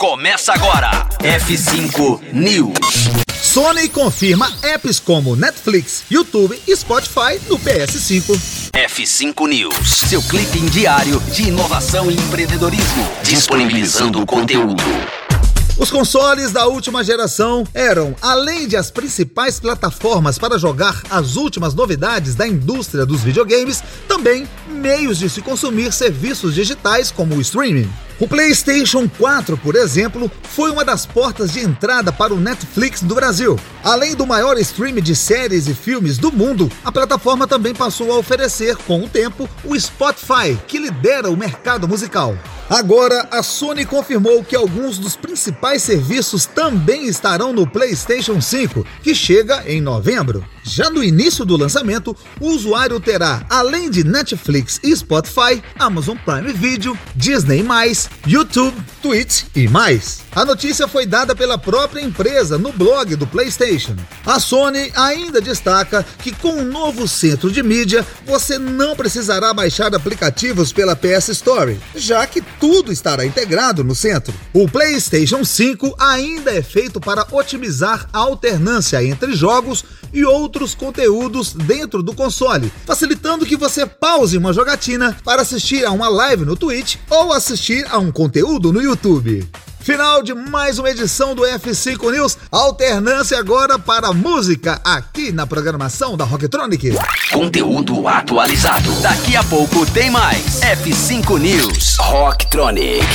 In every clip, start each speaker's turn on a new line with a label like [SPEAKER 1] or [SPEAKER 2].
[SPEAKER 1] começa agora. F5 News.
[SPEAKER 2] Sony confirma apps como Netflix, YouTube e Spotify no PS5.
[SPEAKER 1] F5 News, seu clipe diário de inovação e empreendedorismo, disponibilizando o conteúdo.
[SPEAKER 2] Os consoles da última geração eram, além de as principais plataformas para jogar as últimas novidades da indústria dos videogames, também meios de se consumir serviços digitais como o streaming. O PlayStation 4, por exemplo, foi uma das portas de entrada para o Netflix do Brasil. Além do maior stream de séries e filmes do mundo, a plataforma também passou a oferecer, com o tempo, o Spotify, que lidera o mercado musical. Agora, a Sony confirmou que alguns dos principais serviços também estarão no PlayStation 5, que chega em novembro. Já no início do lançamento, o usuário terá, além de Netflix e Spotify, Amazon Prime Video, Disney+, YouTube, Twitch e mais. A notícia foi dada pela própria empresa no blog do PlayStation. A Sony ainda destaca que com o um novo centro de mídia, você não precisará baixar aplicativos pela PS Store, já que tudo estará integrado no centro. O PlayStation 5 ainda é feito para otimizar a alternância entre jogos e outros conteúdos dentro do console, facilitando que você pause uma jogatina para assistir a uma live no Twitch ou assistir a um conteúdo no YouTube. Final de mais uma edição do F5 News. Alternância agora para música aqui na programação da Rocktronic.
[SPEAKER 1] Conteúdo atualizado. Daqui a pouco tem mais. F5 News. Rocktronic.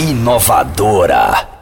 [SPEAKER 1] Inovadora.